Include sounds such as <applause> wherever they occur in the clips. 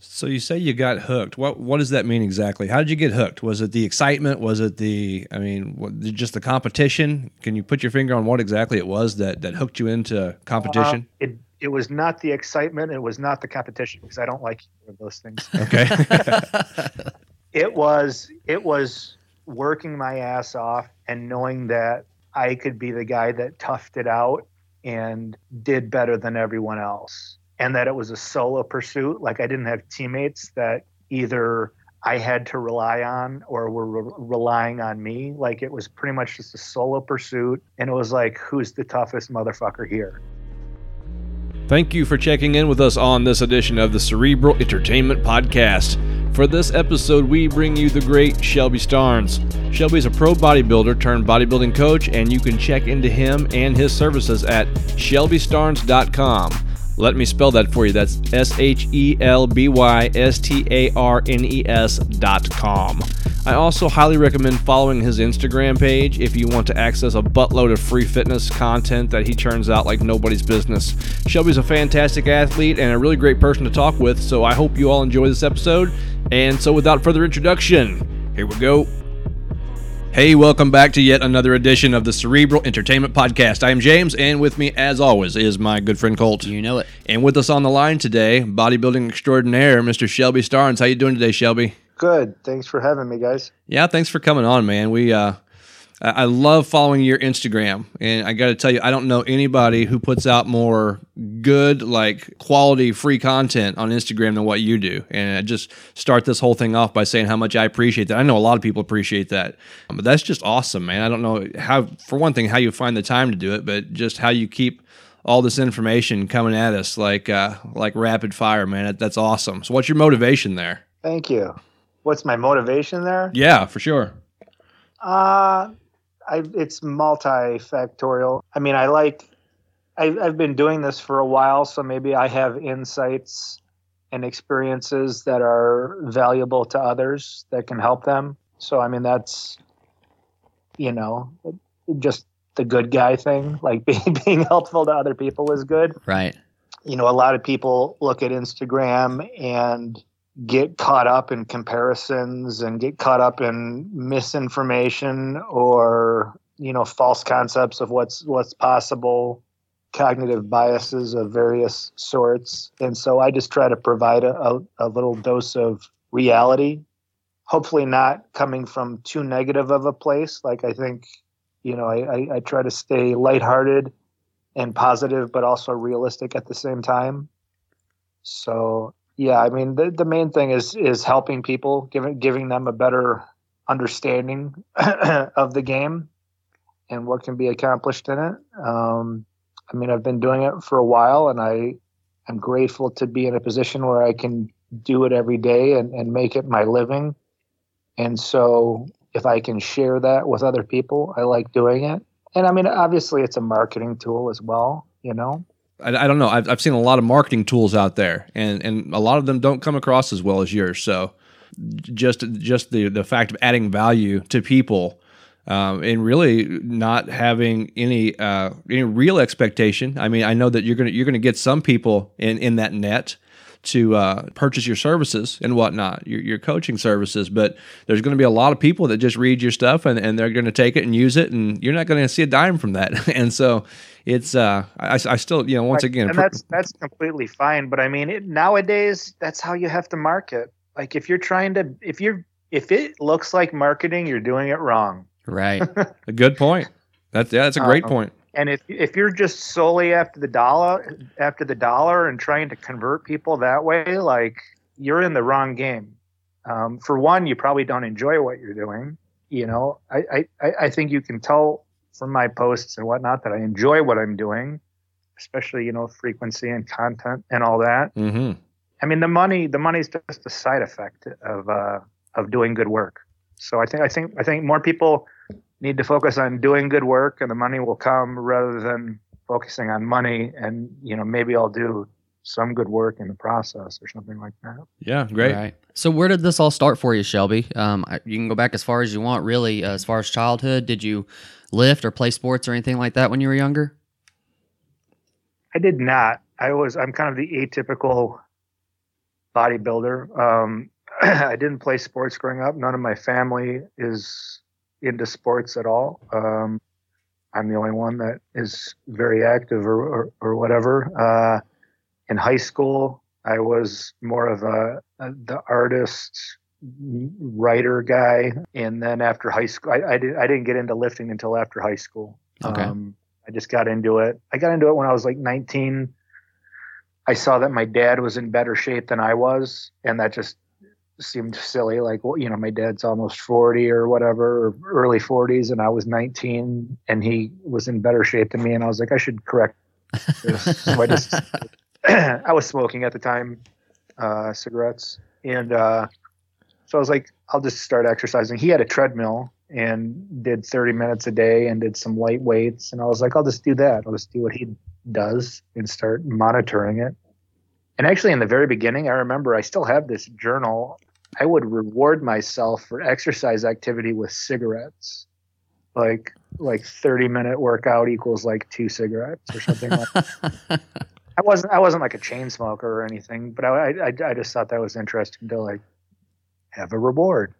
So you say you got hooked. What what does that mean exactly? How did you get hooked? Was it the excitement? Was it the I mean, what, just the competition? Can you put your finger on what exactly it was that that hooked you into competition? Uh, it it was not the excitement. It was not the competition because I don't like either of those things. Okay. <laughs> it was it was working my ass off and knowing that I could be the guy that toughed it out and did better than everyone else and that it was a solo pursuit. Like I didn't have teammates that either I had to rely on or were re- relying on me. Like it was pretty much just a solo pursuit. And it was like, who's the toughest motherfucker here? Thank you for checking in with us on this edition of the Cerebral Entertainment Podcast. For this episode, we bring you the great Shelby Starnes. Is a pro bodybuilder turned bodybuilding coach, and you can check into him and his services at shelbystarnes.com. Let me spell that for you. That's S H E L B Y S T A R N E S dot com. I also highly recommend following his Instagram page if you want to access a buttload of free fitness content that he turns out like nobody's business. Shelby's a fantastic athlete and a really great person to talk with, so I hope you all enjoy this episode. And so, without further introduction, here we go. Hey, welcome back to yet another edition of the Cerebral Entertainment Podcast. I am James, and with me, as always, is my good friend Colt. You know it. And with us on the line today, bodybuilding extraordinaire, Mr. Shelby Starnes. How you doing today, Shelby? Good. Thanks for having me, guys. Yeah, thanks for coming on, man. We uh, I love following your Instagram, and I got to tell you, I don't know anybody who puts out more good, like quality, free content on Instagram than what you do. And I just start this whole thing off by saying how much I appreciate that. I know a lot of people appreciate that, but that's just awesome, man. I don't know how, for one thing, how you find the time to do it, but just how you keep all this information coming at us like uh, like rapid fire, man. That's awesome. So, what's your motivation there? Thank you. What's my motivation there? Yeah, for sure. Uh I, it's multifactorial. I mean, I like, I've, I've been doing this for a while, so maybe I have insights and experiences that are valuable to others that can help them. So, I mean, that's, you know, just the good guy thing. <laughs> Like being, being helpful to other people is good. Right. You know, a lot of people look at Instagram and get caught up in comparisons and get caught up in misinformation or you know false concepts of what's what's possible cognitive biases of various sorts. And so i just try to provide a, a, a little dose of reality hopefully not coming from too negative of a place. Like i think you know i, I, I try to stay lighthearted and positive but also realistic at the same time. So yeah, I mean the the main thing is is helping people, giving giving them a better understanding <clears throat> of the game and what can be accomplished in it. Um, I mean, I've been doing it for a while, and I am grateful to be in a position where I can do it every day and, and make it my living. And so, if I can share that with other people, I like doing it. And I mean, obviously, it's a marketing tool as well, you know. I, I, don't know. I've, I've seen a lot of marketing tools out there, and, and a lot of them don't come across as well as yours. So, just just the the fact of adding value to people, um, and really not having any uh, any real expectation. I mean, I know that you're gonna you're gonna get some people in in that net to uh, purchase your services and whatnot, your, your coaching services. But there's going to be a lot of people that just read your stuff and, and they're going to take it and use it, and you're not going to see a dime from that. <laughs> and so it's uh, I, I still you know once again, and that's that's completely fine. But I mean, it, nowadays that's how you have to market. Like if you're trying to if you're if it looks like marketing, you're doing it wrong. Right. <laughs> a good point. That's yeah, that's a great um, point. And if if you're just solely after the dollar after the dollar and trying to convert people that way, like you're in the wrong game. Um, for one, you probably don't enjoy what you're doing. You know, I, I, I think you can tell from my posts and whatnot that I enjoy what I'm doing, especially you know frequency and content and all that. Mm-hmm. I mean, the money the money's just a side effect of uh, of doing good work. So I think I think I think more people need to focus on doing good work and the money will come rather than focusing on money and you know maybe I'll do some good work in the process or something like that. Yeah, great. Right. So where did this all start for you, Shelby? Um, you can go back as far as you want. Really, uh, as far as childhood, did you lift or play sports or anything like that when you were younger? I did not. I was. I'm kind of the atypical bodybuilder. Um, <clears throat> I didn't play sports growing up. None of my family is into sports at all. Um, I'm the only one that is very active or, or, or whatever. Uh, in high school, I was more of a, a, the artist writer guy, and then after high school, I, I, did, I didn't get into lifting until after high school. Okay. Um, I just got into it. I got into it when I was like 19. I saw that my dad was in better shape than I was, and that just seemed silly. Like, well, you know, my dad's almost 40 or whatever, or early 40s, and I was 19, and he was in better shape than me, and I was like, I should correct this. so I just, <laughs> I was smoking at the time, uh, cigarettes, and uh, so I was like, I'll just start exercising. He had a treadmill and did 30 minutes a day and did some light weights, and I was like, I'll just do that. I'll just do what he does and start monitoring it. And actually, in the very beginning, I remember I still have this journal. I would reward myself for exercise activity with cigarettes, like like 30 minute workout equals like two cigarettes or something like. that. <laughs> I wasn't I wasn't like a chain smoker or anything, but I, I I just thought that was interesting to like have a reward.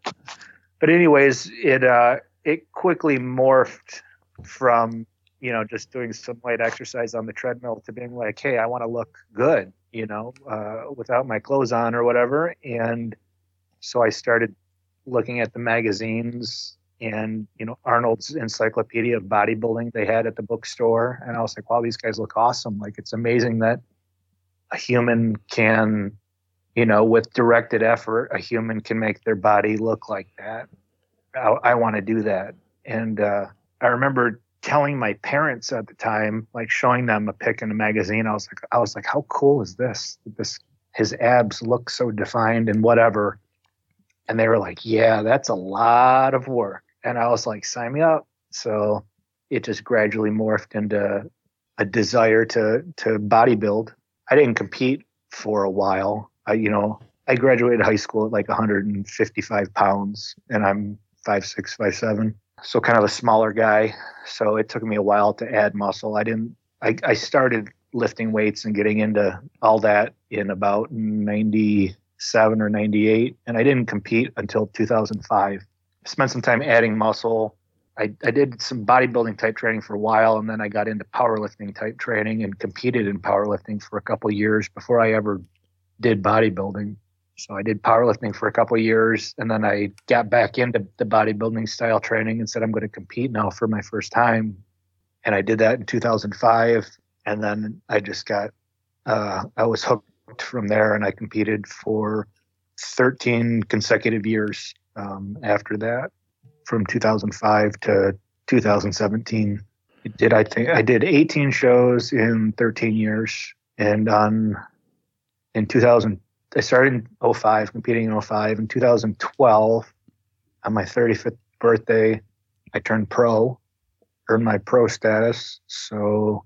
But anyways, it uh it quickly morphed from you know just doing some light exercise on the treadmill to being like, hey, I want to look good, you know, uh, without my clothes on or whatever. And so I started looking at the magazines and you know Arnold's Encyclopedia of Bodybuilding they had at the bookstore, and I was like, wow, these guys look awesome. Like it's amazing that a human can, you know, with directed effort, a human can make their body look like that. I, I want to do that, and uh, I remember telling my parents at the time, like showing them a pic in a magazine. I was like, I was like, how cool is this? This his abs look so defined and whatever. And they were like, yeah, that's a lot of work. And I was like, sign me up. So it just gradually morphed into a desire to to bodybuild. I didn't compete for a while. I, you know, I graduated high school at like 155 pounds, and I'm five six, five seven, so kind of a smaller guy. So it took me a while to add muscle. I didn't. I, I started lifting weights and getting into all that in about 97 or 98, and I didn't compete until 2005 spent some time adding muscle. I, I did some bodybuilding type training for a while, and then I got into powerlifting type training and competed in powerlifting for a couple years before I ever did bodybuilding. So I did powerlifting for a couple years, and then I got back into the bodybuilding style training and said I'm going to compete now for my first time. And I did that in 2005, and then I just got uh, I was hooked from there, and I competed for 13 consecutive years um, after that from 2005 to 2017 did i think i did 18 shows in 13 years and on in 2000 i started in 05 competing in 05 in 2012 on my 35th birthday i turned pro earned my pro status so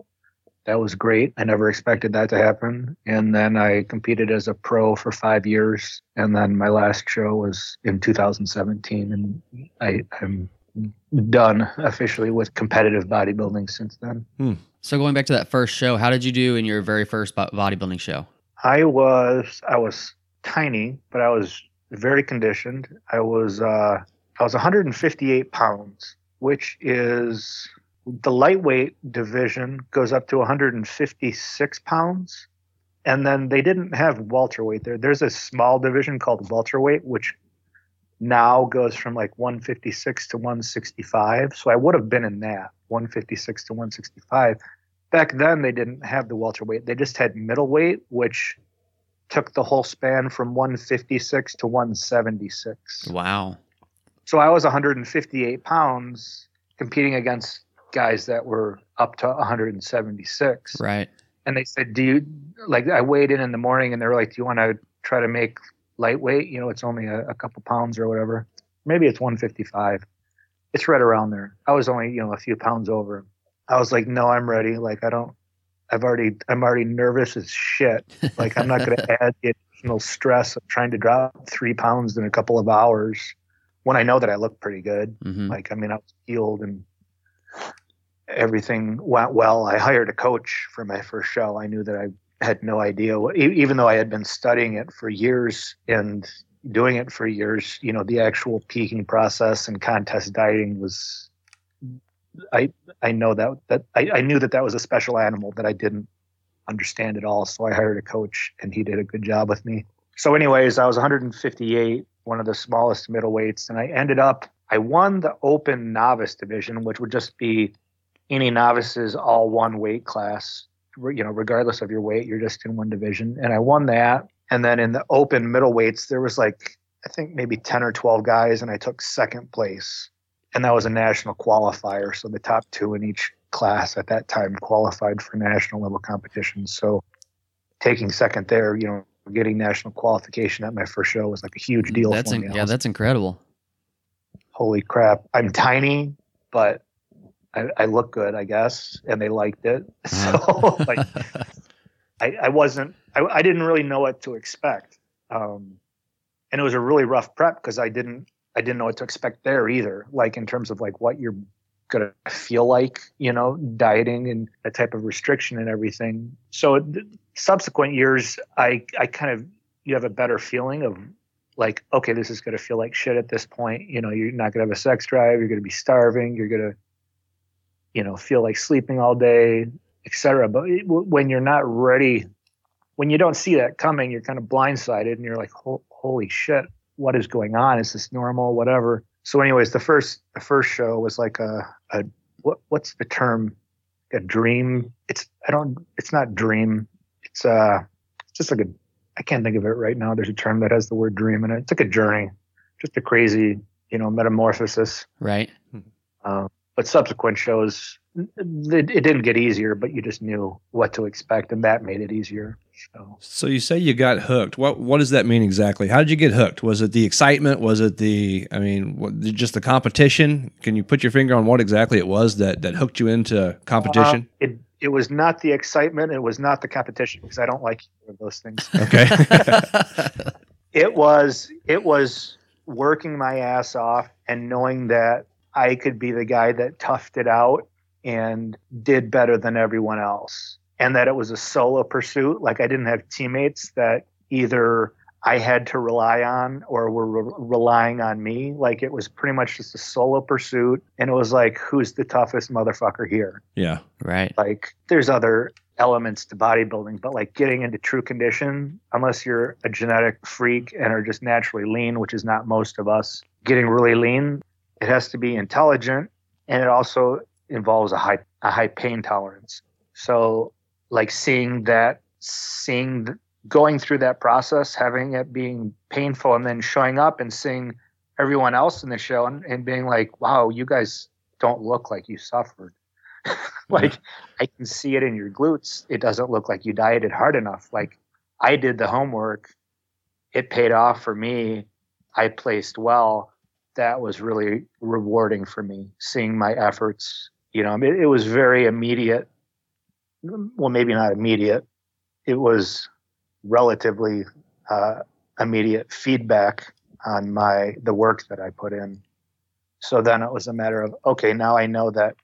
that was great. I never expected that to happen. And then I competed as a pro for five years. And then my last show was in 2017. And I, am done officially with competitive bodybuilding since then. Hmm. So going back to that first show, how did you do in your very first bodybuilding show? I was I was tiny, but I was very conditioned. I was uh, I was 158 pounds, which is the lightweight division goes up to 156 pounds. And then they didn't have welterweight there. There's a small division called welterweight, which now goes from like 156 to 165. So I would have been in that 156 to 165. Back then, they didn't have the welterweight. They just had middleweight, which took the whole span from 156 to 176. Wow. So I was 158 pounds competing against guys that were up to 176. Right. And they said, "Do you like?" I weighed in in the morning, and they were like, "Do you want to try to make lightweight? You know, it's only a, a couple pounds or whatever. Maybe it's 155. It's right around there. I was only you know a few pounds over. I was like, "No, I'm ready. Like, I don't. I've already. I'm already nervous as shit. Like, I'm not going <laughs> to add the additional stress of trying to drop three pounds in a couple of hours." When I know that I look pretty good, Mhm. like I mean, I was healed and everything went well. I hired a coach for my first show. I knew that I had no idea what, even though I had been studying it for years and doing it for years, you know, the actual peaking process and contest dieting was, I, I know that, that I, I knew that that was a special animal that I didn't understand at all. So I hired a coach and he did a good job with me. So anyways, I was 158, one of the smallest middleweights, and I ended up, I won the open novice division, which would just be any novices all one weight class you know, regardless of your weight, you're just in one division. And I won that. And then in the open middleweights, there was like, I think maybe 10 or 12 guys, and I took second place. And that was a national qualifier. So the top two in each class at that time qualified for national level competitions. So taking second there, you know, getting national qualification at my first show was like a huge deal that's for in, yeah, that's incredible. Holy crap. I'm tiny, but I, I look good, I guess, and they liked it. <laughs> So <laughs> like, <laughs> I, I wasn't, I, I didn't really know what to expect, um, and it was a really rough prep because I didn't, I didn't know what to expect there either. Like in terms of like what you're gonna feel like, you know, dieting and that type of restriction and everything. So subsequent years, I, I kind of, you have a better feeling of like, okay, this is gonna feel like shit at this point. You know, you're not gonna have a sex drive. You're gonna be starving. You're gonna you know feel like sleeping all day etc but when you're not ready when you don't see that coming you're kind of blindsided and you're like holy shit what is going on? Is this normal? Whatever. So anyways the first the first show was like a, a what what's the term? A dream? It's i don't it's not dream. It's uh it's just like a i can't think of it right now. There's a term that has the word dream in it. It's like a journey. Just a crazy you know metamorphosis. Right. Um, but subsequent shows it, didn't get easier but you just knew what to expect and that made it easier so. so you say you got hooked. What what does that mean exactly? How did you get hooked? Was it the excitement? Was it the i mean what, just the competition? Can you put your finger on what exactly it was that that hooked you into competition? Uh, it it was not the excitement. It was not the competition because i don't like those things. Okay. <laughs> It was it was working my ass off and knowing that I could be the guy that toughed it out and did better than everyone else. And that it was a solo pursuit. Like I didn't have teammates that either I had to rely on or were re- relying on me. Like it was pretty much just a solo pursuit. And it was like, who's the toughest motherfucker here? Yeah. Right. Like there's other elements to bodybuilding, but like getting into true condition, unless you're a genetic freak and are just naturally lean, which is not most of us, getting really lean, it has to be intelligent and it also involves a high a high pain tolerance. So like seeing that seeing going through that process, having it being painful and then showing up and seeing everyone else in the show and, and being like, wow, you guys don't look like you suffered. <laughs> like I can see it in your glutes. It doesn't look like you dieted hard enough. Like I did the homework. It paid off for me. I placed well that was really rewarding for me seeing my efforts you know it, it was very immediate. Well maybe not immediate. It was relatively uh, immediate feedback on my the work that i put in. So then it was a matter of okay now i know that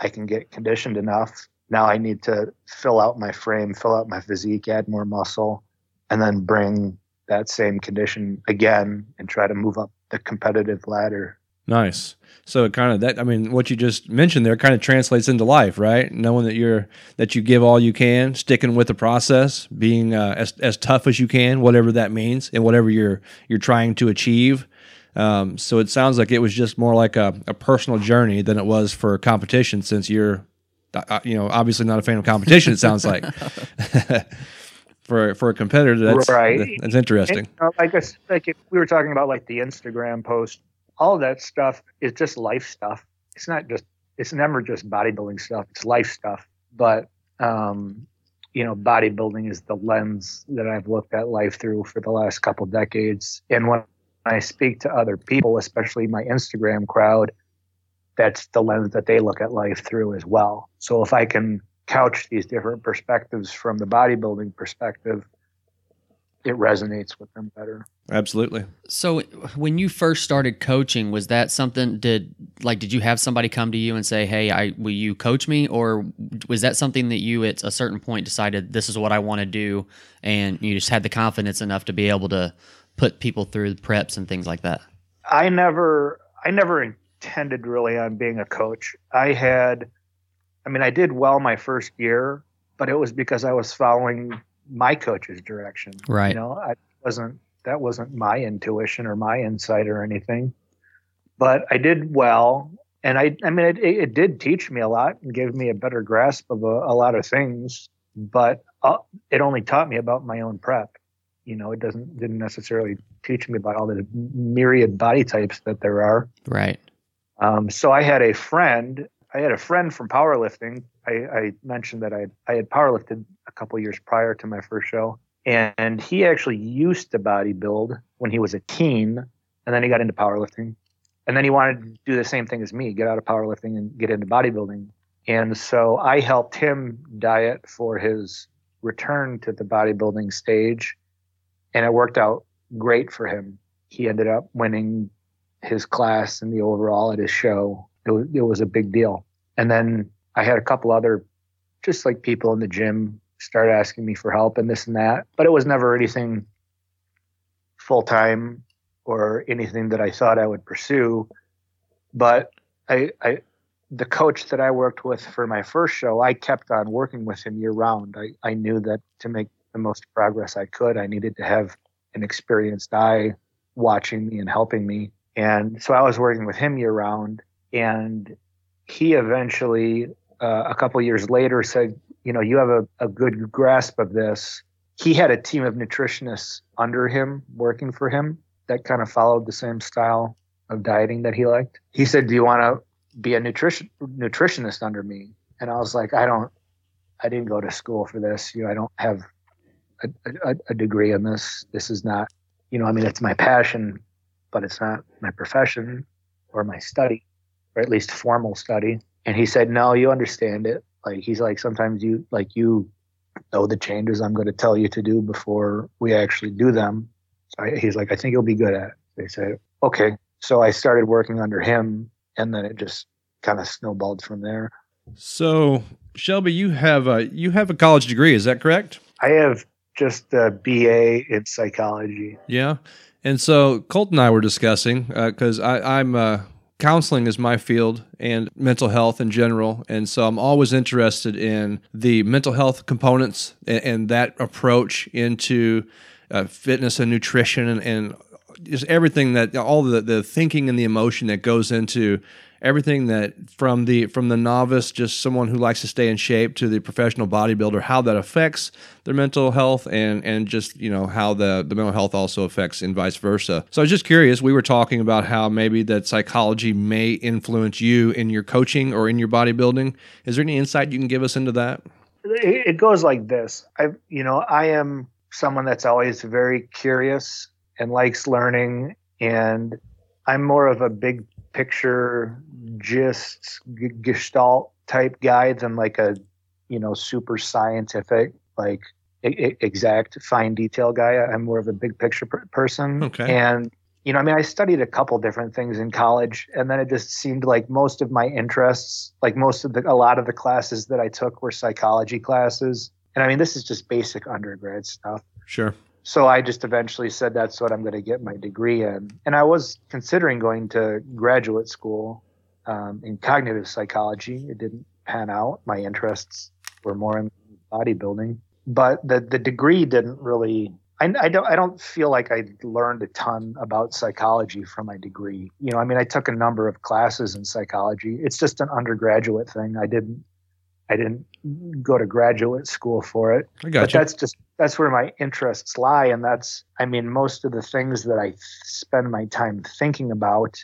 i can get conditioned enough. Now i need to fill out my frame fill out my physique add more muscle and then bring that same condition again and try to move up the competitive ladder. Nice. So it kind of that I mean what you just mentioned there kind of translates into life, right? Knowing that you're that you give all you can, sticking with the process, being uh, as as tough as you can, whatever that means, and whatever you're you're trying to achieve. Um, so it sounds like it was just more like a, a personal journey than it was for competition, since you're, uh, you know, obviously not a fan of competition. It sounds like. <laughs> for for a competitor that's right. that's interesting. And, uh, I guess like if we were talking about like the Instagram post, all that stuff is just life stuff. It's not just it's never just bodybuilding stuff. It's life stuff. But um, you know, bodybuilding is the lens that I've looked at life through for the last couple decades. And when I speak to other people, especially my Instagram crowd, that's the lens that they look at life through as well. So if I can couch these different perspectives from the bodybuilding perspective, it resonates with them better. Absolutely. So when you first started coaching, was that something did like did you have somebody come to you and say hey i will you coach me or was that something that you at a certain point decided this is what i want to do and you just had the confidence enough to be able to put people through preps and things like that i never i never intended really on being a coach i had i mean i did well my first year but it was because i was following my coach's direction right you know i wasn't that wasn't my intuition or my insight or anything but I did well. And I, I mean, it, it did teach me a lot and gave me a better grasp of a, a lot of things, but uh, it only taught me about my own prep. You know, it doesn't, didn't necessarily teach me about all the myriad body types that there are. Right. Um, so I had a friend, I had a friend from powerlifting. I, I mentioned that I, I had powerlifted a couple years prior to my first show. And he actually used to bodybuild when he was a teen, and then he got into powerlifting and then he wanted to do the same thing as me get out of powerlifting and get into bodybuilding and so i helped him diet for his return to the bodybuilding stage and it worked out great for him he ended up winning his class and the overall at his show it was, a big deal and then i had a couple other just like people in the gym start asking me for help and this and that but it was never anything full time or anything that I thought I would pursue. But I, I, the coach that I worked with for my first show, I kept on working with him year round. I, I knew that to make the most progress I could, I needed to have an experienced eye watching me and helping me. And so I was working with him year round. And he eventually, uh, a couple years later, said, You know, you have a, a good grasp of this. He had a team of nutritionists under him working for him that kind of followed the same style of dieting that he liked. He said, "Do you want to be a nutrition nutritionist under me?" And I was like, "I don't. I didn't go to school for this. You know, I don't have a, a, a degree in this. This is not. You know, I mean, it's my passion, but it's not my profession or my study, or at least formal study." And he said, "No, you understand it. Like he's like sometimes you like you know the changes I'm going to tell you to do before we actually do them." I, he's like, I think you'll be good at it. They said, okay. So I started working under him, and then it just kind of snowballed from there. So Shelby, you have a you have a college degree, is that correct? I have just a BA in psychology. Yeah, and so Colt and I were discussing because uh, I'm uh, counseling is my field and mental health in general, and so I'm always interested in the mental health components and, and that approach into uh, fitness and nutrition and, and just everything that all the, the thinking and the emotion that goes into everything that from the from the novice just someone who likes to stay in shape to the professional bodybuilder how that affects their mental health and and just you know how the the mental health also affects and vice versa. So i was just curious we were talking about how maybe that psychology may influence you in your coaching or in your bodybuilding. Is there any insight you can give us into that? It goes like this. I you know i am someone that's always very curious and likes learning. And I'm more of a big picture, just gestalt type guy than like a, you know, super scientific, like exact fine detail guy. I'm more of a big picture person. Okay. And, you know, I mean, I studied a couple different things in college, and then it just seemed like most of my interests, like most of the, a lot of the classes that I took were psychology classes and I mean, this is just basic undergrad stuff. Sure. So I just eventually said that's what I'm going to get my degree in. And I was considering going to graduate school um, in cognitive psychology. It didn't pan out. My interests were more in bodybuilding, but the the degree didn't really. I, I don't. I don't feel like I learned a ton about psychology from my degree. You know, I mean, I took a number of classes in psychology. It's just an undergraduate thing. I didn't I didn't go to graduate school for it. I got but you. that's just that's where my interests lie, and that's I mean most of the things that I spend my time thinking about,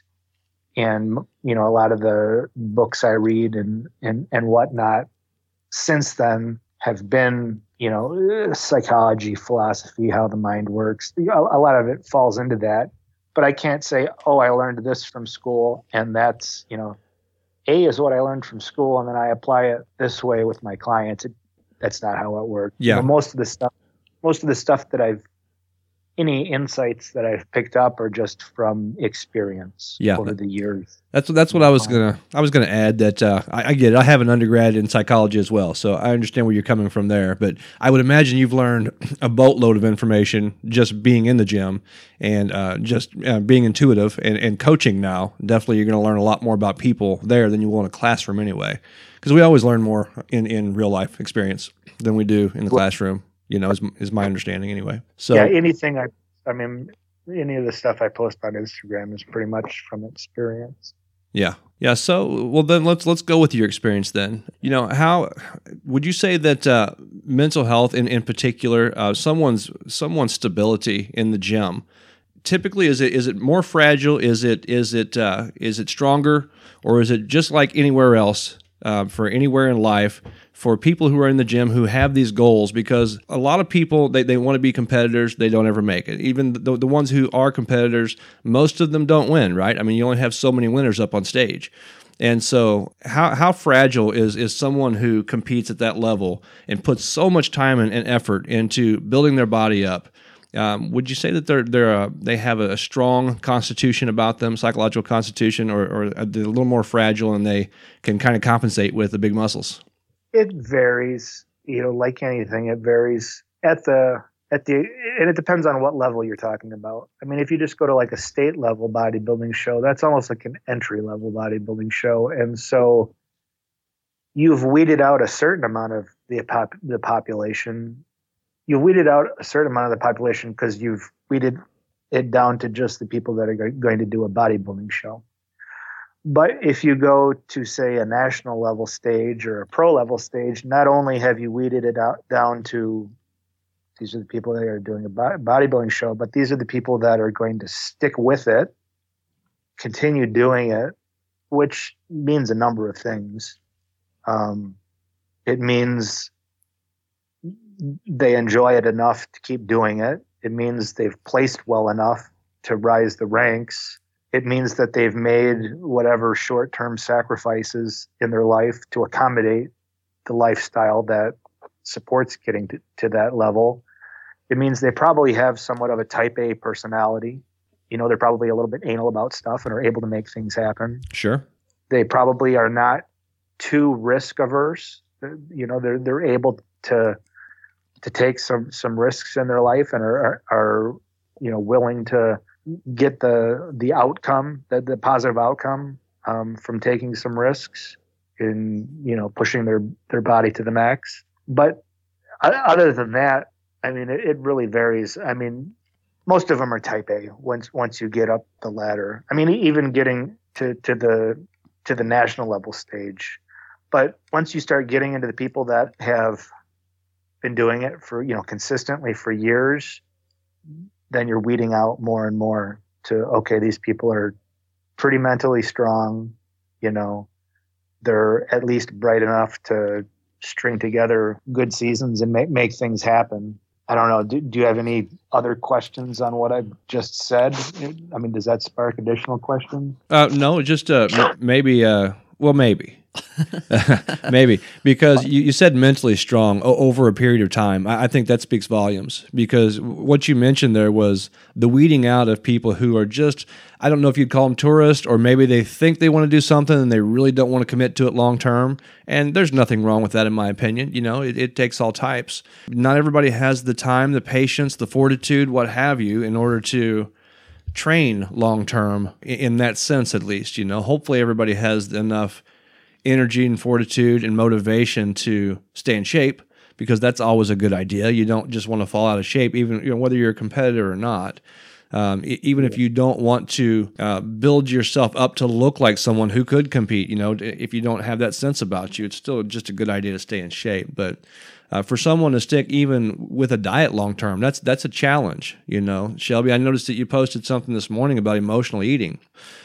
and you know a lot of the books I read and and and whatnot since then have been you know eh, psychology, philosophy, how the mind works. A lot of it falls into that, but I can't say oh I learned this from school and that's you know a is what I learned from school, and then I apply it this way with my clients. It, that's not how it works. Yeah. You know, most of the stuff, most of the stuff that I've, any insights that I've picked up are just from experience Yeah. over the years. That's that's what I was gonna I was gonna add that uh, I, I get it. I have an undergrad in psychology as well, so I understand where you're coming from there. But I would imagine you've learned a boatload of information just being in the gym and uh, just uh, being intuitive and, and coaching now. Definitely, you're going to learn a lot more about people there than you will in a classroom anyway. Because we always learn more in, in real life experience than we do in the classroom. You know, is, is my understanding anyway. So yeah, anything I, I mean, any of the stuff I post on Instagram is pretty much from experience. Yeah. Yeah. So, well, then let's let's go with your experience. Then, you know, how would you say that uh, mental health, in in particular, uh, someone's someone's stability in the gym, typically is it is it more fragile? Is it is it uh, is it stronger, or is it just like anywhere else uh, for anywhere in life? For people who are in the gym who have these goals, because a lot of people they, they want to be competitors, they don't ever make it. Even the, the ones who are competitors, most of them don't win, right? I mean, you only have so many winners up on stage. And so, how, how fragile is, is someone who competes at that level and puts so much time and, and effort into building their body up? Um, would you say that they're they're uh, they have a strong constitution about them, psychological constitution, or, or are a little more fragile and they can kind of compensate with the big muscles? It varies, you know, like anything, it varies at the at the and it depends on what level you're talking about. I mean, if you just go to like a state level bodybuilding show, that's almost like an entry level bodybuilding show, and so you've weeded out a certain amount of the pop, the population. You've weeded out a certain amount of the population because you've weeded it down to just the people that are going to do a bodybuilding show. But if you go to say a national level stage or a pro level stage, not only have you weeded it out down to these are the people that are doing a bodybuilding show, but these are the people that are going to stick with it, continue doing it, which means a number of things. Um, it means they enjoy it enough to keep doing it. It means they've placed well enough to rise the ranks. It means that they've made whatever short term sacrifices in their life to accommodate the lifestyle that supports getting to, to that level. It means they probably have somewhat of a type A personality. You know, they're probably a little bit anal about stuff and are able to make things happen. Sure. They probably are not too risk averse. You know, they're they're able to to take some some risks in their life and are are, are you know willing to get the the outcome the, the positive outcome um, from taking some risks in you know pushing their their body to the max. But other than that, I mean, it, it really varies. I mean, most of them are type A once once you get up the ladder. I mean, even getting to to the to the national level stage. But once you start getting into the people that have been doing it for you know consistently for years, then you're weeding out more and more to okay, these people are pretty mentally strong. You know, they're at least bright enough to string together good seasons and make make things happen. I don't know. Do, do you have any other questions on what I've just said? I mean, does that spark additional questions? Uh, no, just uh, maybe. Uh, well, maybe, <laughs> maybe because you, you said mentally strong o- over a period of time. I, I think that speaks volumes because what you mentioned there was the weeding out of people who are just. I don't know if you'd call them tourists, or maybe they think they want to do something and they really don't want to commit to it long term. And there's nothing wrong with that, in my opinion. You know, it, it takes all types. Not everybody has the time, the patience, the fortitude, what have you, in order to train long term in that sense at least you know hopefully everybody has enough energy and fortitude and motivation to stay in shape because that's always a good idea. You don't just want to fall out of shape even you know whether you're a competitor or not. Um, even if you don't want to uh, build yourself up to look like someone who could compete you know if you don't have that sense about you it's still just a good idea to stay in shape. But uh, for someone to stick even with a diet long term, that's that's a challenge. You know, Shelby, I noticed that you posted something this morning about emotional eating.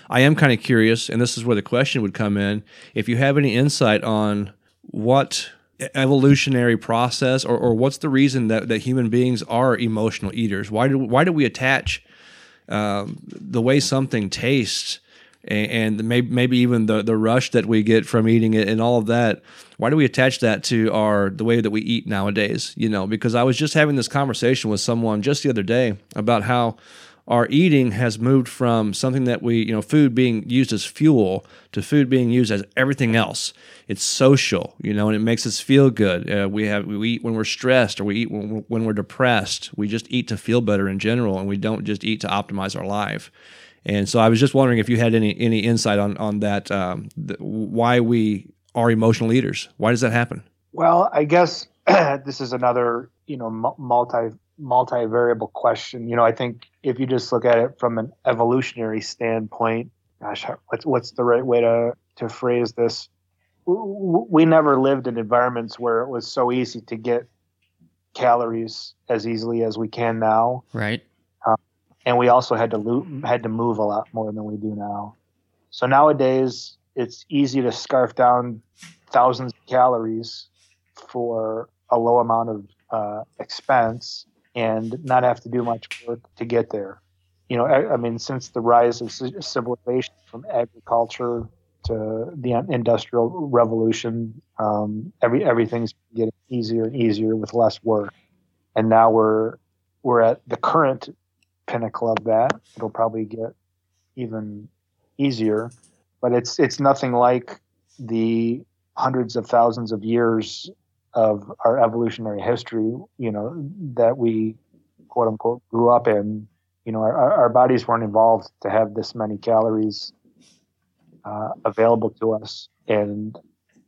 I am kind of curious, and this is where the question would come in: if you have any insight on what evolutionary process or, or what's the reason that, that human beings are emotional eaters why do why do we attach um, the way something tastes and, and maybe maybe even the the rush that we get from eating it and all of that. Why do we attach that to our the way that we eat nowadays? You know, because I was just having this conversation with someone just the other day about how our eating has moved from something that we, you know, food being used as fuel to food being used as everything else. It's social, you know, and it makes us feel good. Uh, we have we eat when we're stressed or we eat when we're, when we're depressed. We just eat to feel better in general, and we don't just eat to optimize our life. And so I was just wondering if you had any any insight on on that, um, the, why we are emotional eaters. Why does that happen? Well, I guess <clears throat> this is another you know multi multi-variable question. You know, I think if you just look at it from an evolutionary standpoint, gosh, what's what's the right way to to phrase this? We never lived in environments where it was so easy to get calories as easily as we can now. Right. And we also had to lo- had to move a lot more than we do now. So nowadays, it's easy to scarf down thousands of calories for a low amount of uh, expense and not have to do much work to get there. You know, I, I mean, since the rise of civilization from agriculture to the industrial revolution, um, every everything's getting easier and easier with less work, and now we're we're at the current pinnacle of that. It'll probably get even easier, but it's it's nothing like the hundreds of thousands of years of our evolutionary history, you know, that we quote unquote grew up in, you know, our, our bodies weren't evolved to have this many calories uh, available to us and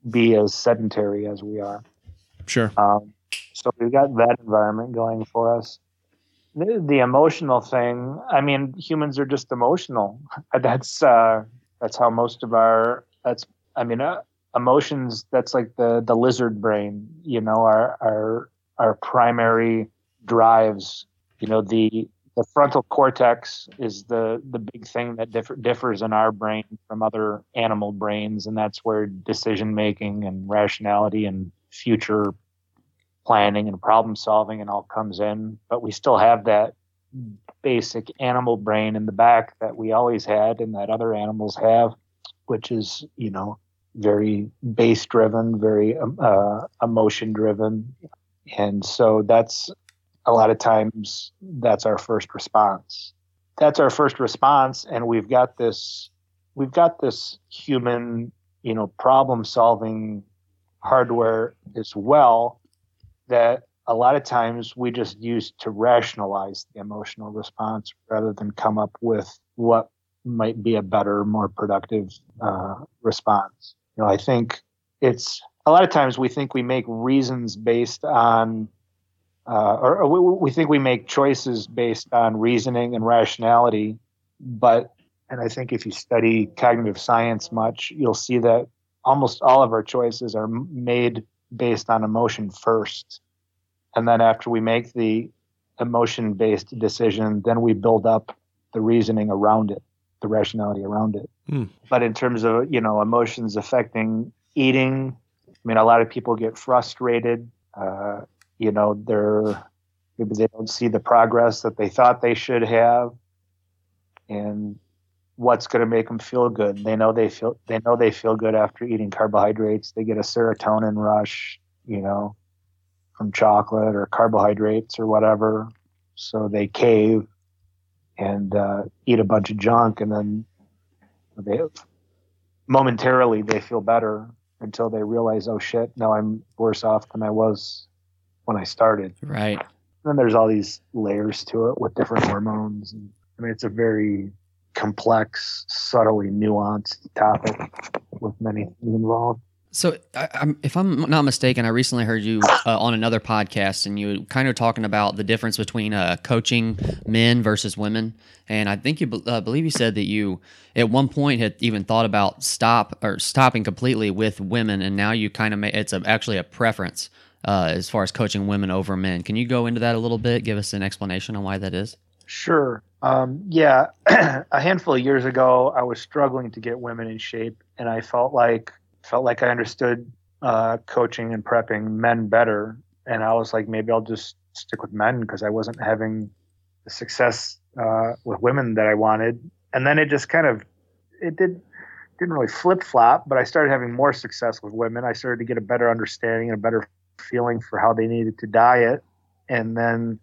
be as sedentary as we are. Sure. Um, so we've got that environment going for us. The, emotional thing, I mean, humans are just emotional. <laughs> That's uh, that's how most of our that's I mean, uh, emotions that's like the the lizard brain you know our our our primary drives you know the the frontal cortex is the the big thing that differ, differs in our brain from other animal brains and that's where decision making and rationality and future planning and problem solving and all comes in but we still have that basic animal brain in the back that we always had and that other animals have which is you know very base driven, very um, uh, emotion driven. And so that's a lot of times that's our first response. That's our first response. And we've got this, we've got this human, you know, problem solving hardware as well that a lot of times we just use to rationalize the emotional response rather than come up with what might be a better, more productive uh, response. You know, I think it's a lot of times we think we make reasons based on, uh, or, or we, we think we make choices based on reasoning and rationality. But, and I think if you study cognitive science much, you'll see that almost all of our choices are made based on emotion first. And then after we make the emotion based decision, then we build up the reasoning around it the rationality around it. Mm. But in terms of you know emotions affecting eating, I mean, a lot of people get frustrated. Uh, you know, they're maybe they don't see the progress that they thought they should have, and what's going to make them feel good. They know they feel they know they feel good after eating carbohydrates. They get a serotonin rush, you know, from chocolate or carbohydrates or whatever. So they cave and uh, eat a bunch of junk, and then they momentarily they feel better until they realize, oh shit, now I'm worse off than I was when I started. Right. And then there's all these layers to it with different hormones. And, I mean, it's a very complex, subtly nuanced topic with many things involved. So, I, if I'm not mistaken, I recently heard you uh, on another podcast, and you were kind of talking about the difference between uh, coaching men versus women. And I think you uh, believe you said that you, at one point, had even thought about stop or stopping completely with women, and now you kind of make it's a, actually a preference uh, as far as coaching women over men. Can you go into that a little bit? Give us an explanation on why that is. Sure. Um, yeah, <clears throat> a handful of years ago, I was struggling to get women in shape, and I felt like felt like I understood uh, coaching and prepping men better, and I was like, maybe I'll just stick with men because I wasn't having the success uh, with women that I wanted. And then it just kind of it did didn't really flip flop, but I started having more success with women. I started to get a better understanding and a better feeling for how they needed to diet, and then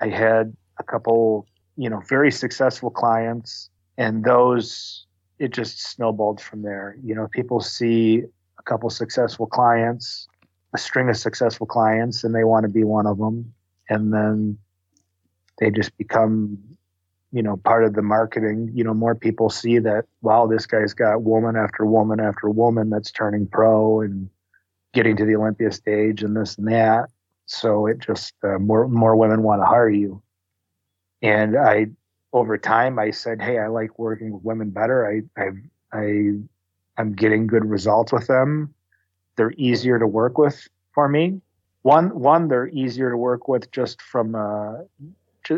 I had a couple, you know, very successful clients, and those it just snowballed from there. You know, people see a couple successful clients, a string of successful clients, and they want to be one of them, and then they just become you know part of the marketing. You know more people see that wow this guy's got woman after woman after woman that's turning pro and getting to the olympia stage and this and that. So it just uh, more more women want to hire you and i over time i said hey i like working with women better. I i i i'm getting good results with them. They're easier to work with for me. One one they're easier to work with just from uh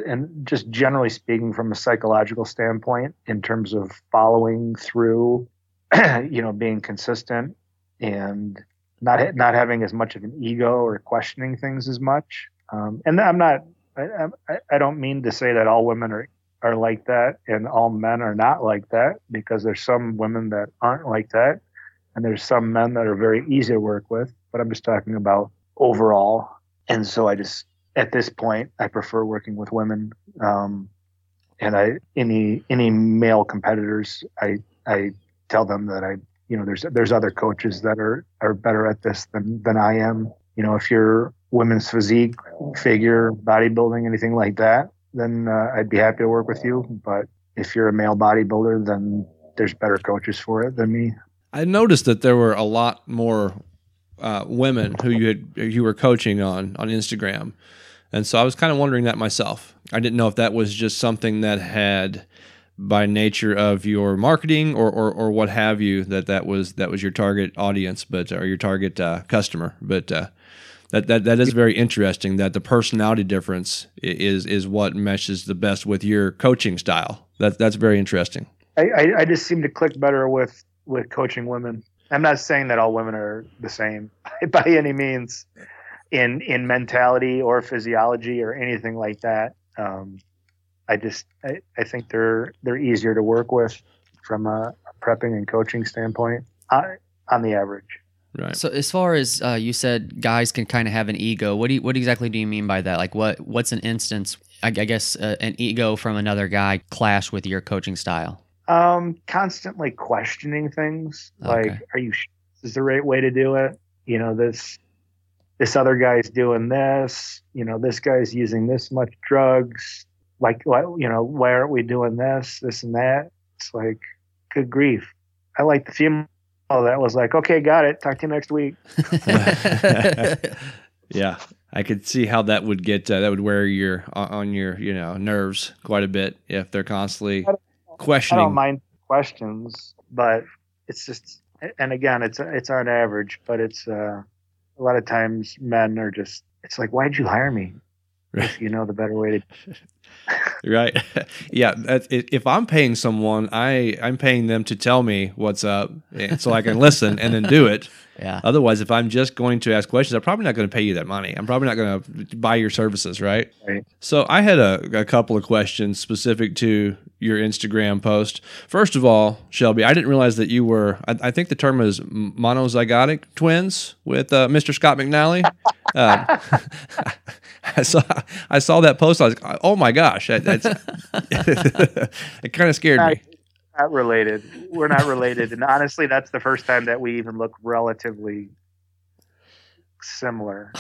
and just generally speaking from a psychological standpoint in terms of following through <clears throat> you know being consistent and not not having as much of an ego or questioning things as much. Um, and i'm not I, I, I don't mean to say that all women are are like that and all men are not like that because there's some women that aren't like that and there's some men that are very easy to work with but i'm just talking about overall and so i just at this point, I prefer working with women. Um, and I any any male competitors, I I tell them that I you know there's there's other coaches that are are better at this than than I am. You know, if you're women's physique, figure, bodybuilding, anything like that, then uh, I'd be happy to work with you. But if you're a male bodybuilder, then there's better coaches for it than me. I noticed that there were a lot more uh, women who you had you were coaching on on Instagram. And so I was kind of wondering that myself. I didn't know if that was just something that had by nature of your marketing or, or, or what have you that that was that was your target audience but or your target uh, customer but uh, that, that that is very interesting that the personality difference is is what meshes the best with your coaching style that that's very interesting I, I, just seem to click better with with coaching women i'm not saying that all women are the same <laughs> by any means in in mentality or physiology or anything like that. Um, I just I, I think they're they're easier to work with from a prepping and coaching standpoint uh, on the average. Right. So as far as uh, you said, guys can kind of have an ego. What do you, what exactly do you mean by that? Like what what's an instance? I, I guess uh, an ego from another guy clash with your coaching style. Um, constantly questioning things. Okay. Like, are you? Is the right way to do it? You know this this other guy's doing this, you know, this guy's using this much drugs. Like, you know, why aren't we doing this, this and that? It's like, good grief. I like the female that was like, okay, got it. Talk to you next week. <laughs> <laughs> yeah. I could see how that would get uh, that would wear your on your you know nerves quite a bit if they're constantly questioning. I don't mind questions, but it's just and again it's it's on average, but it's uh a lot of times men are just it's like why'd you hire me if you know the better way to <laughs> right? <laughs> Yeah if i'm paying someone i i'm paying them to tell me what's up so i can listen and then do <laughs> it. Yeah. Otherwise if i'm just going to ask questions i'm probably not going to pay you that money. I'm probably not going to buy your services right? Right. So i had a, a couple of questions specific to your instagram post. First of all shelby i didn't realize that you were i, I think the term is monozygotic twins with uh, mr scott mcnally <laughs> uh, <laughs> <laughs> I saw I saw that post. I was like, oh my gosh, that, that's <laughs> it. Kind of scared not, me. Not related. We're not related, and honestly, that's the first time that we even look relatively similar.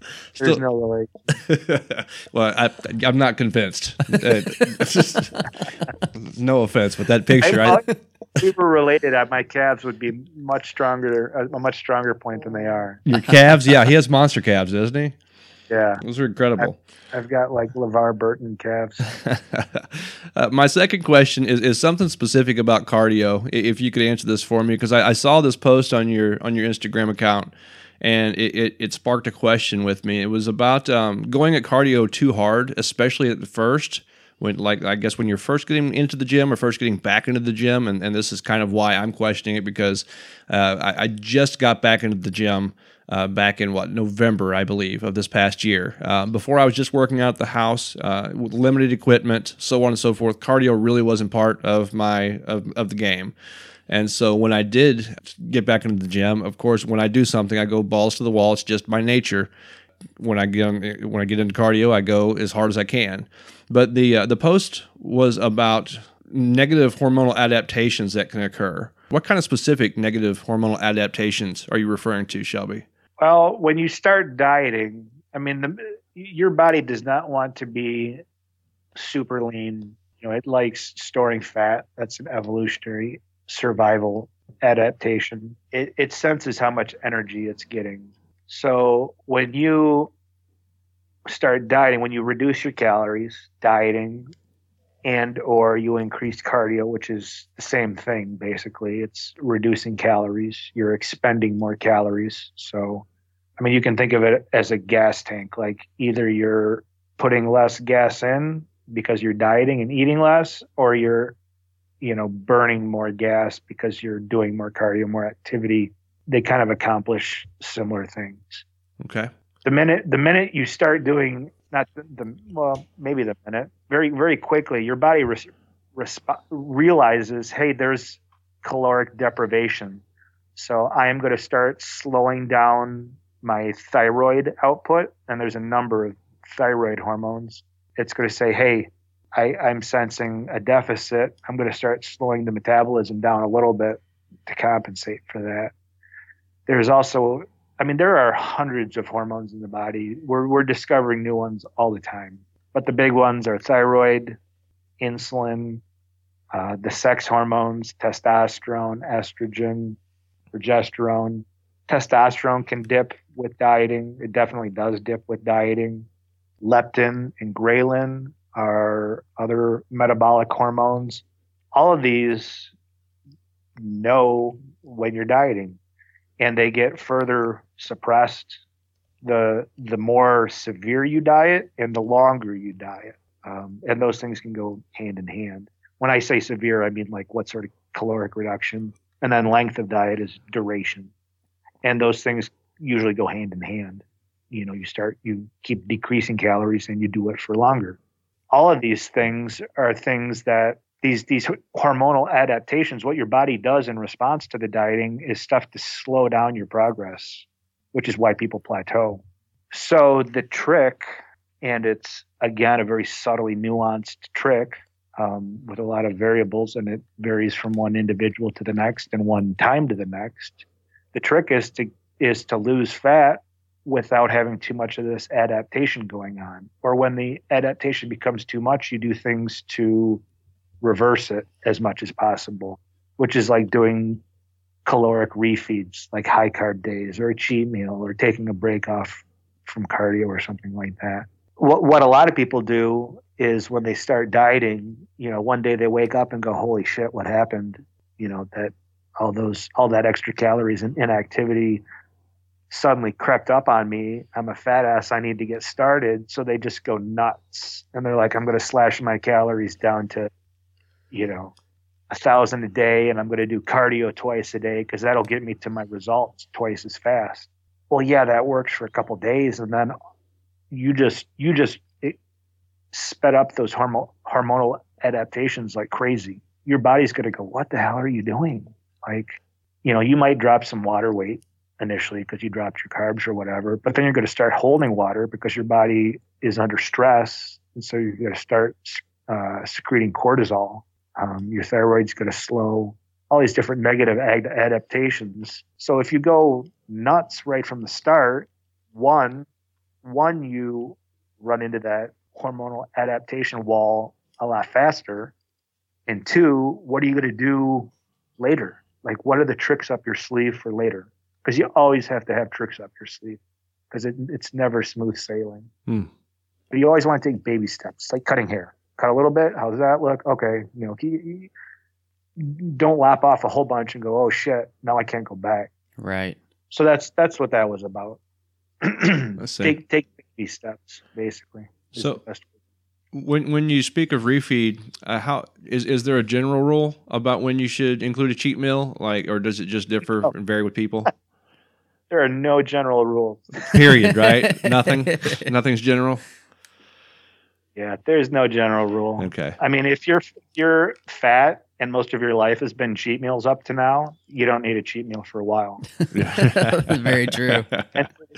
<laughs> There's Still, no relation. <laughs> well, I, am not convinced. Uh, just, <laughs> no offense, but that picture. I, I, we were related, uh, my calves would be much stronger, a much stronger point than they are. Your calves, yeah, he has monster calves, doesn't he? Yeah, those are incredible. I've, I've got like LeVar Burton calves. uh, my second question is, is something specific about cardio. If you could answer this for me, because I, I, saw this post on your on your Instagram account, and it, it, it sparked a question with me. It was about um, going at cardio too hard, especially at the first when like I guess when you're first getting into the gym or first getting back into the gym, and, and this is kind of why I'm questioning it because uh, I, I, just got back into the gym uh, back in what November, I believe, of this past year. Uh, before I was just working out at the house uh, with limited equipment, so on and so forth. Cardio really wasn't part of my of, of the game. And so when I did get back into the gym, of course, when I do something, I go balls to the wall. It's just my nature. When I get when I get into cardio, I go as hard as I can. But the uh, the post was about negative hormonal adaptations that can occur. What kind of specific negative hormonal adaptations are you referring to, Shelby? Well, when you start dieting, I mean, the, your body does not want to be super lean. You know, it likes storing fat. That's an evolutionary survival adaptation. It, it senses how much energy it's getting. So when you start dieting, when you reduce your calories, dieting, and or you increase cardio, which is the same thing basically. It's reducing calories. You're expending more calories. So, I mean, you can think of it as a gas tank. Like either you're putting less gas in because you're dieting and eating less, or you're you know, burning more gas because you're doing more cardio, more activity. They kind of accomplish similar things. Okay. The minute the minute you start doing not the, the well maybe the minute very very quickly your body res, resp- realizes hey there's caloric deprivation so I am going to start slowing down my thyroid output and there's a number of thyroid hormones it's going to say hey I, I'm sensing a deficit, I'm going to start slowing the metabolism down a little bit to compensate for that. There's also, I mean, there are hundreds of hormones in the body. We're, we're discovering new ones all the time. But the big ones are thyroid, insulin, uh, the sex hormones, testosterone, estrogen, progesterone. Testosterone can dip with dieting. It definitely does dip with dieting. Leptin and ghrelin our other metabolic hormones. All of these know when you're dieting and they get further suppressed the the more severe you diet and the longer you diet. Um, and those things can go hand in hand. When i say severe i mean like what sort of caloric reduction? And then length of diet is duration. And those things usually go hand in hand. You know you start you keep decreasing calories and you do it for longer all of these things are things that these these hormonal adaptations what your body does in response to the dieting is stuff to slow down your progress which is why people plateau. So the trick and it's again a very subtly nuanced trick um, with a lot of variables and it varies from one individual to the next and one time to the next the trick is to is to lose fat without having too much of this adaptation going on. Or when the adaptation becomes too much, you do things to reverse it as much as possible, which is like doing caloric refeeds, like high carb days or a cheat meal or taking a break off from cardio or something like that. What, what a lot of people do is when they start dieting, you know, one day they wake up and go, holy shit, what happened? You know, that all those, all that extra calories and inactivity suddenly crept up on me. I'm a fat ass. I need to get started. So they just go nuts. And they're like, I'm going to slash my calories down to, you know, a thousand a day. And I'm going to do cardio twice a day because that'll get me to my results twice as fast. Well, yeah, that works for a couple days. And then you just, you just sped up those hormo- hormonal adaptations like crazy. Your body's going to go, what the hell are you doing? Like, you know, you might drop some water weight initially because you dropped your carbs or whatever. But then you're going to start holding water because your body is under stress. And so you're going to start uh, secreting cortisol. Um, your thyroid's going to slow all these different negative ad- adaptations. So if you go nuts right from the start, one, one, you run into that hormonal adaptation wall a lot faster. And two, what are you going to do later? Like, what are the tricks up your sleeve for later? Because you always have to have tricks up your sleeve because it, it's never smooth sailing. Hmm. But you always want to take baby steps, like cutting hair. Cut a little bit. How does that look? Okay, you know, you, don't lap off a whole bunch and go, oh shit, now I can't go back. Right. So that's that's what that was about. <clears throat> take take baby steps, basically. So when when you speak of refeed, uh, how is is there a general rule about when you should include a cheat meal, like, or does it just differ oh. and vary with people? <laughs> there are no general rules. <laughs> Period. Right? <laughs> Nothing. Nothing's general. Yeah, there's no general rule. Okay. I mean, if you're you're fat and most of your life has been cheat meals up to now, you don't need a cheat meal for a while. <laughs> Very true. mentally,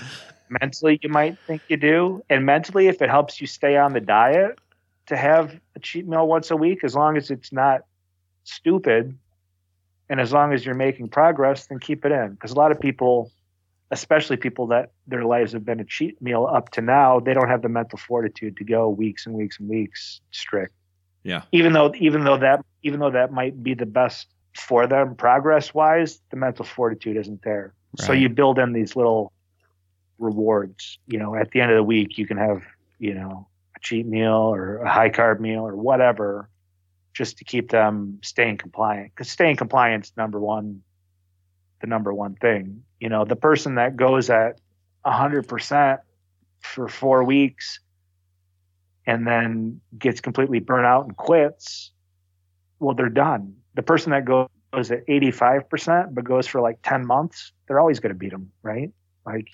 mentally, you might think you do, and mentally, if it helps you stay on the diet, to have a cheat meal once a week, as long as it's not stupid, and as long as you're making progress, then keep it in. Because a lot of people, especially people that their lives have been a cheat meal up to now, they don't have the mental fortitude to go weeks and weeks and weeks strict. Yeah. Even though even though that even though that might be the best for them progress wise, the mental fortitude isn't there. So you build in these little rewards. You know, at the end of the week you can have, you know, a cheat meal or a high carb meal or whatever just to keep them staying compliant. Because staying compliant is number one the number one thing. You know, the person that goes at hundred percent for four weeks and then gets completely burnt out and quits, well, they're done. The person that goes at 85% but goes for like 10 months, they're always going to beat them, right? Like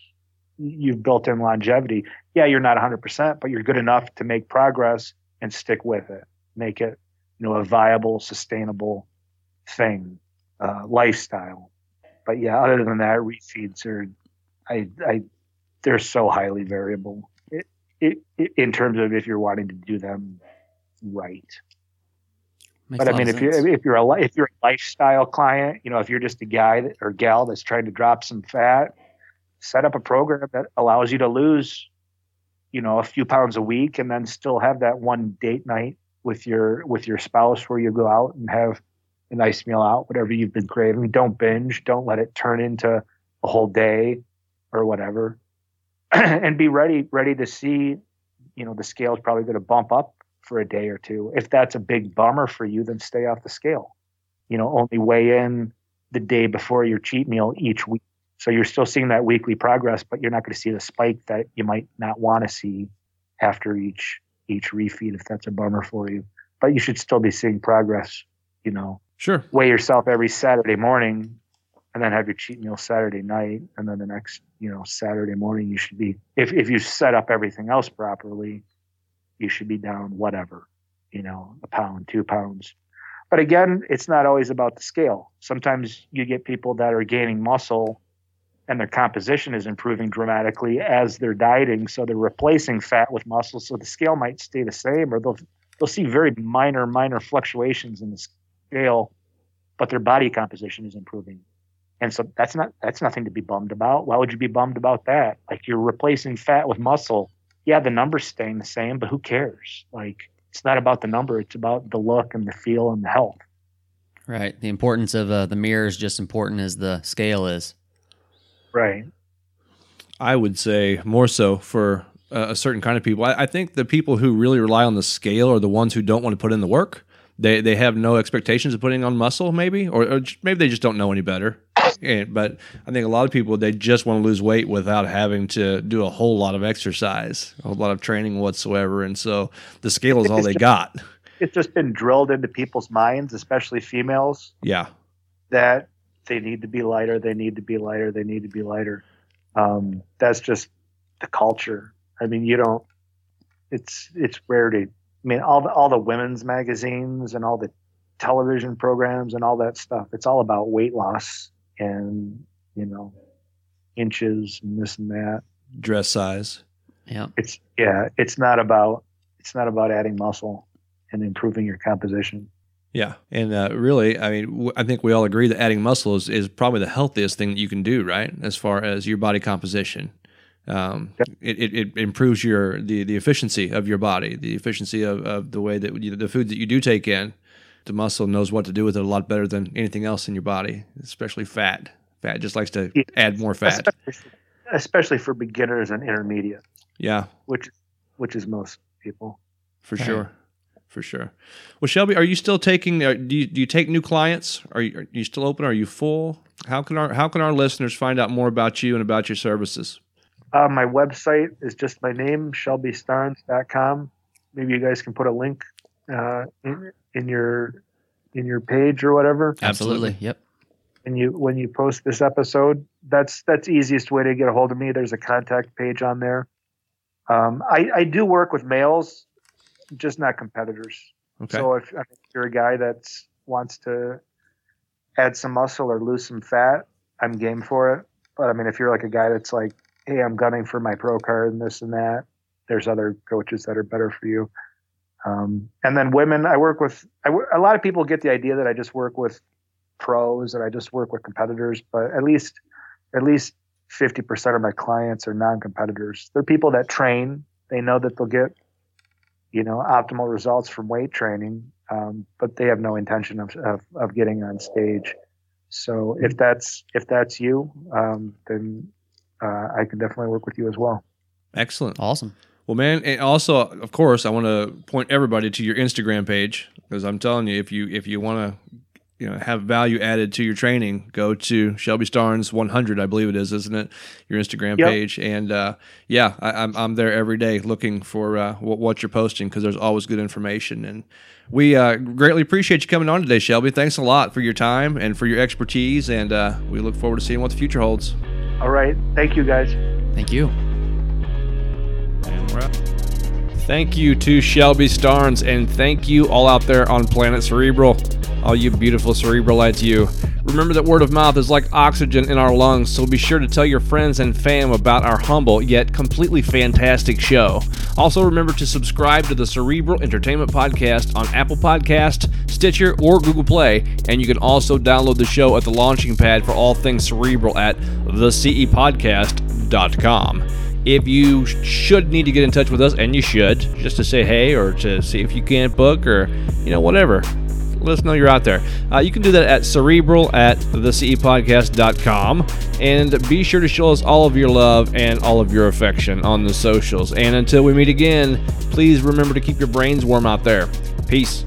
you've built in longevity. Yeah, you're not 100%, but you're good enough to make progress and stick with it. Make it, you know, a viable, sustainable thing, uh, lifestyle. But yeah, other than that, refeeds are, I, I, they're so highly variable it, it, it, in terms of if you're wanting to do them right. Makes But I mean, if you're if you're a if you're a lifestyle client, you know, if you're just a guy that, or gal that's trying to drop some fat, set up a program that allows you to lose, you know, a few pounds a week, and then still have that one date night with your with your spouse where you go out and have a nice meal out, whatever you've been craving. Don't binge. Don't let it turn into a whole day or whatever, <clears throat> and be ready ready to see, you know, the scale is probably going to bump up for a day or two. If that's a big bummer for you, then stay off the scale. You know, only weigh in the day before your cheat meal each week. So you're still seeing that weekly progress, but you're not going to see the spike that you might not want to see after each each refeed if that's a bummer for you. But you should still be seeing progress, you know. Sure. Weigh yourself every Saturday morning and then have your cheat meal Saturday night and then the next, you know, Saturday morning you should be if if you set up everything else properly, you should be down whatever, you know, a pound, two pounds. But again, it's not always about the scale. Sometimes you get people that are gaining muscle and their composition is improving dramatically as they're dieting. So they're replacing fat with muscle. So the scale might stay the same or they'll they'll see very minor, minor fluctuations in the scale, but their body composition is improving. And so that's not that's nothing to be bummed about. Why would you be bummed about that? Like you're replacing fat with muscle yeah, the number's staying the same, but who cares? Like, it's not about the number; it's about the look and the feel and the health. right. The importance of uh, the mirror is just important as the scale is. Right. I would say more so for uh, a certain kind of people. I, I think the people who really rely on the scale are the ones who don't want to put in the work. They they have no expectations of putting on muscle, maybe, or, or maybe they just don't know any better. And, but I think a lot of people they just want to lose weight without having to do a whole lot of exercise, a whole lot of training whatsoever, and so the scale is all they got. It's just been drilled into people's minds, especially females, Yeah, that they need to be lighter, they need to be lighter, they need to be lighter. Um, that's just the culture. I mean, you don't. It's it's rare to. I mean, all the all the women's magazines and all the television programs and all that stuff. It's all about weight loss and you know inches and this and that. dress size. Yeah. it's yeah it's not about it's not about adding muscle and improving your composition Yeah, and uh, really, I mean, w- I think we all agree that adding muscle is, is probably the healthiest thing that you can do, right? As far as your body composition, um, it, it, it improves your the, the efficiency of your body, the efficiency of, of the way that you, the food that you do take in. The muscle knows what to do with it a lot better than anything else in your body, especially fat. Fat just likes to Yeah. add more fat. especially, especially for beginners and intermediate Yeah, which which is most people for Right. sure, for sure. Well, Shelby, are you still taking? uh, Do you, do you take new clients? Are you, are you still open? Are you full? How can our How can our listeners find out more about you and about your services? Uh, my website is just my name shelbystarnes.com maybe you guys can put a link uh, in, in your in your page or whatever Absolutely. Yep. And you when you post this episode. That's that's easiest way to get a hold of me. There's a contact page on there. Um, I, I do work with males, just not competitors. Okay. So if, if you're a guy that wants to add some muscle or lose some fat, I'm game for it. But I mean, if you're like a guy that's like, hey, I'm gunning for my pro card and this and that, there's other coaches that are better for you. Um, and then women, I work with. I a lot of people get the idea that I just work with pros and I just work with competitors, but at least at least 50% of my clients are non-competitors. They're people that train. They know that they'll get you know optimal results from weight training, um, but they have no intention of, of, of getting on stage. So if that's if that's you, um, then uh, I can definitely work with you as well. Excellent. Awesome. Well, man, and also, of course, I want to point everybody to your Instagram page because I'm telling you, if you if you want to, you know, have value added to your training, go to Shelby Starnes 100, I believe it is, isn't it? Your Instagram Yep. page, and uh, yeah, I, I'm I'm there every day looking for uh, what, what you're posting because there's always good information, and we uh, greatly appreciate you coming on today, Shelby. Thanks a lot for your time and for your expertise, and uh, we look forward to seeing what the future holds. All right, thank you guys. Thank you. And we're out. Thank you to Shelby Starnes, and thank you all out there on Planet Cerebral, all you beautiful cerebralites, you. Remember that word of mouth is like oxygen in our lungs, so be sure to tell your friends and fam about our humble yet completely fantastic show. Also, remember to subscribe to the Cerebral Entertainment Podcast on Apple Podcast, Stitcher, or Google Play, and you can also download the show at the launching pad for all things cerebral at thecepodcast.com. If you should need to get in touch with us, and you should, just to say hey or to see if you can't book or, you know, whatever, let us know you're out there. Uh, you can do that at cerebral at thecepodcast.com. And be sure to show us all of your love and all of your affection on the socials. And until we meet again, please remember to keep your brains warm out there. Peace.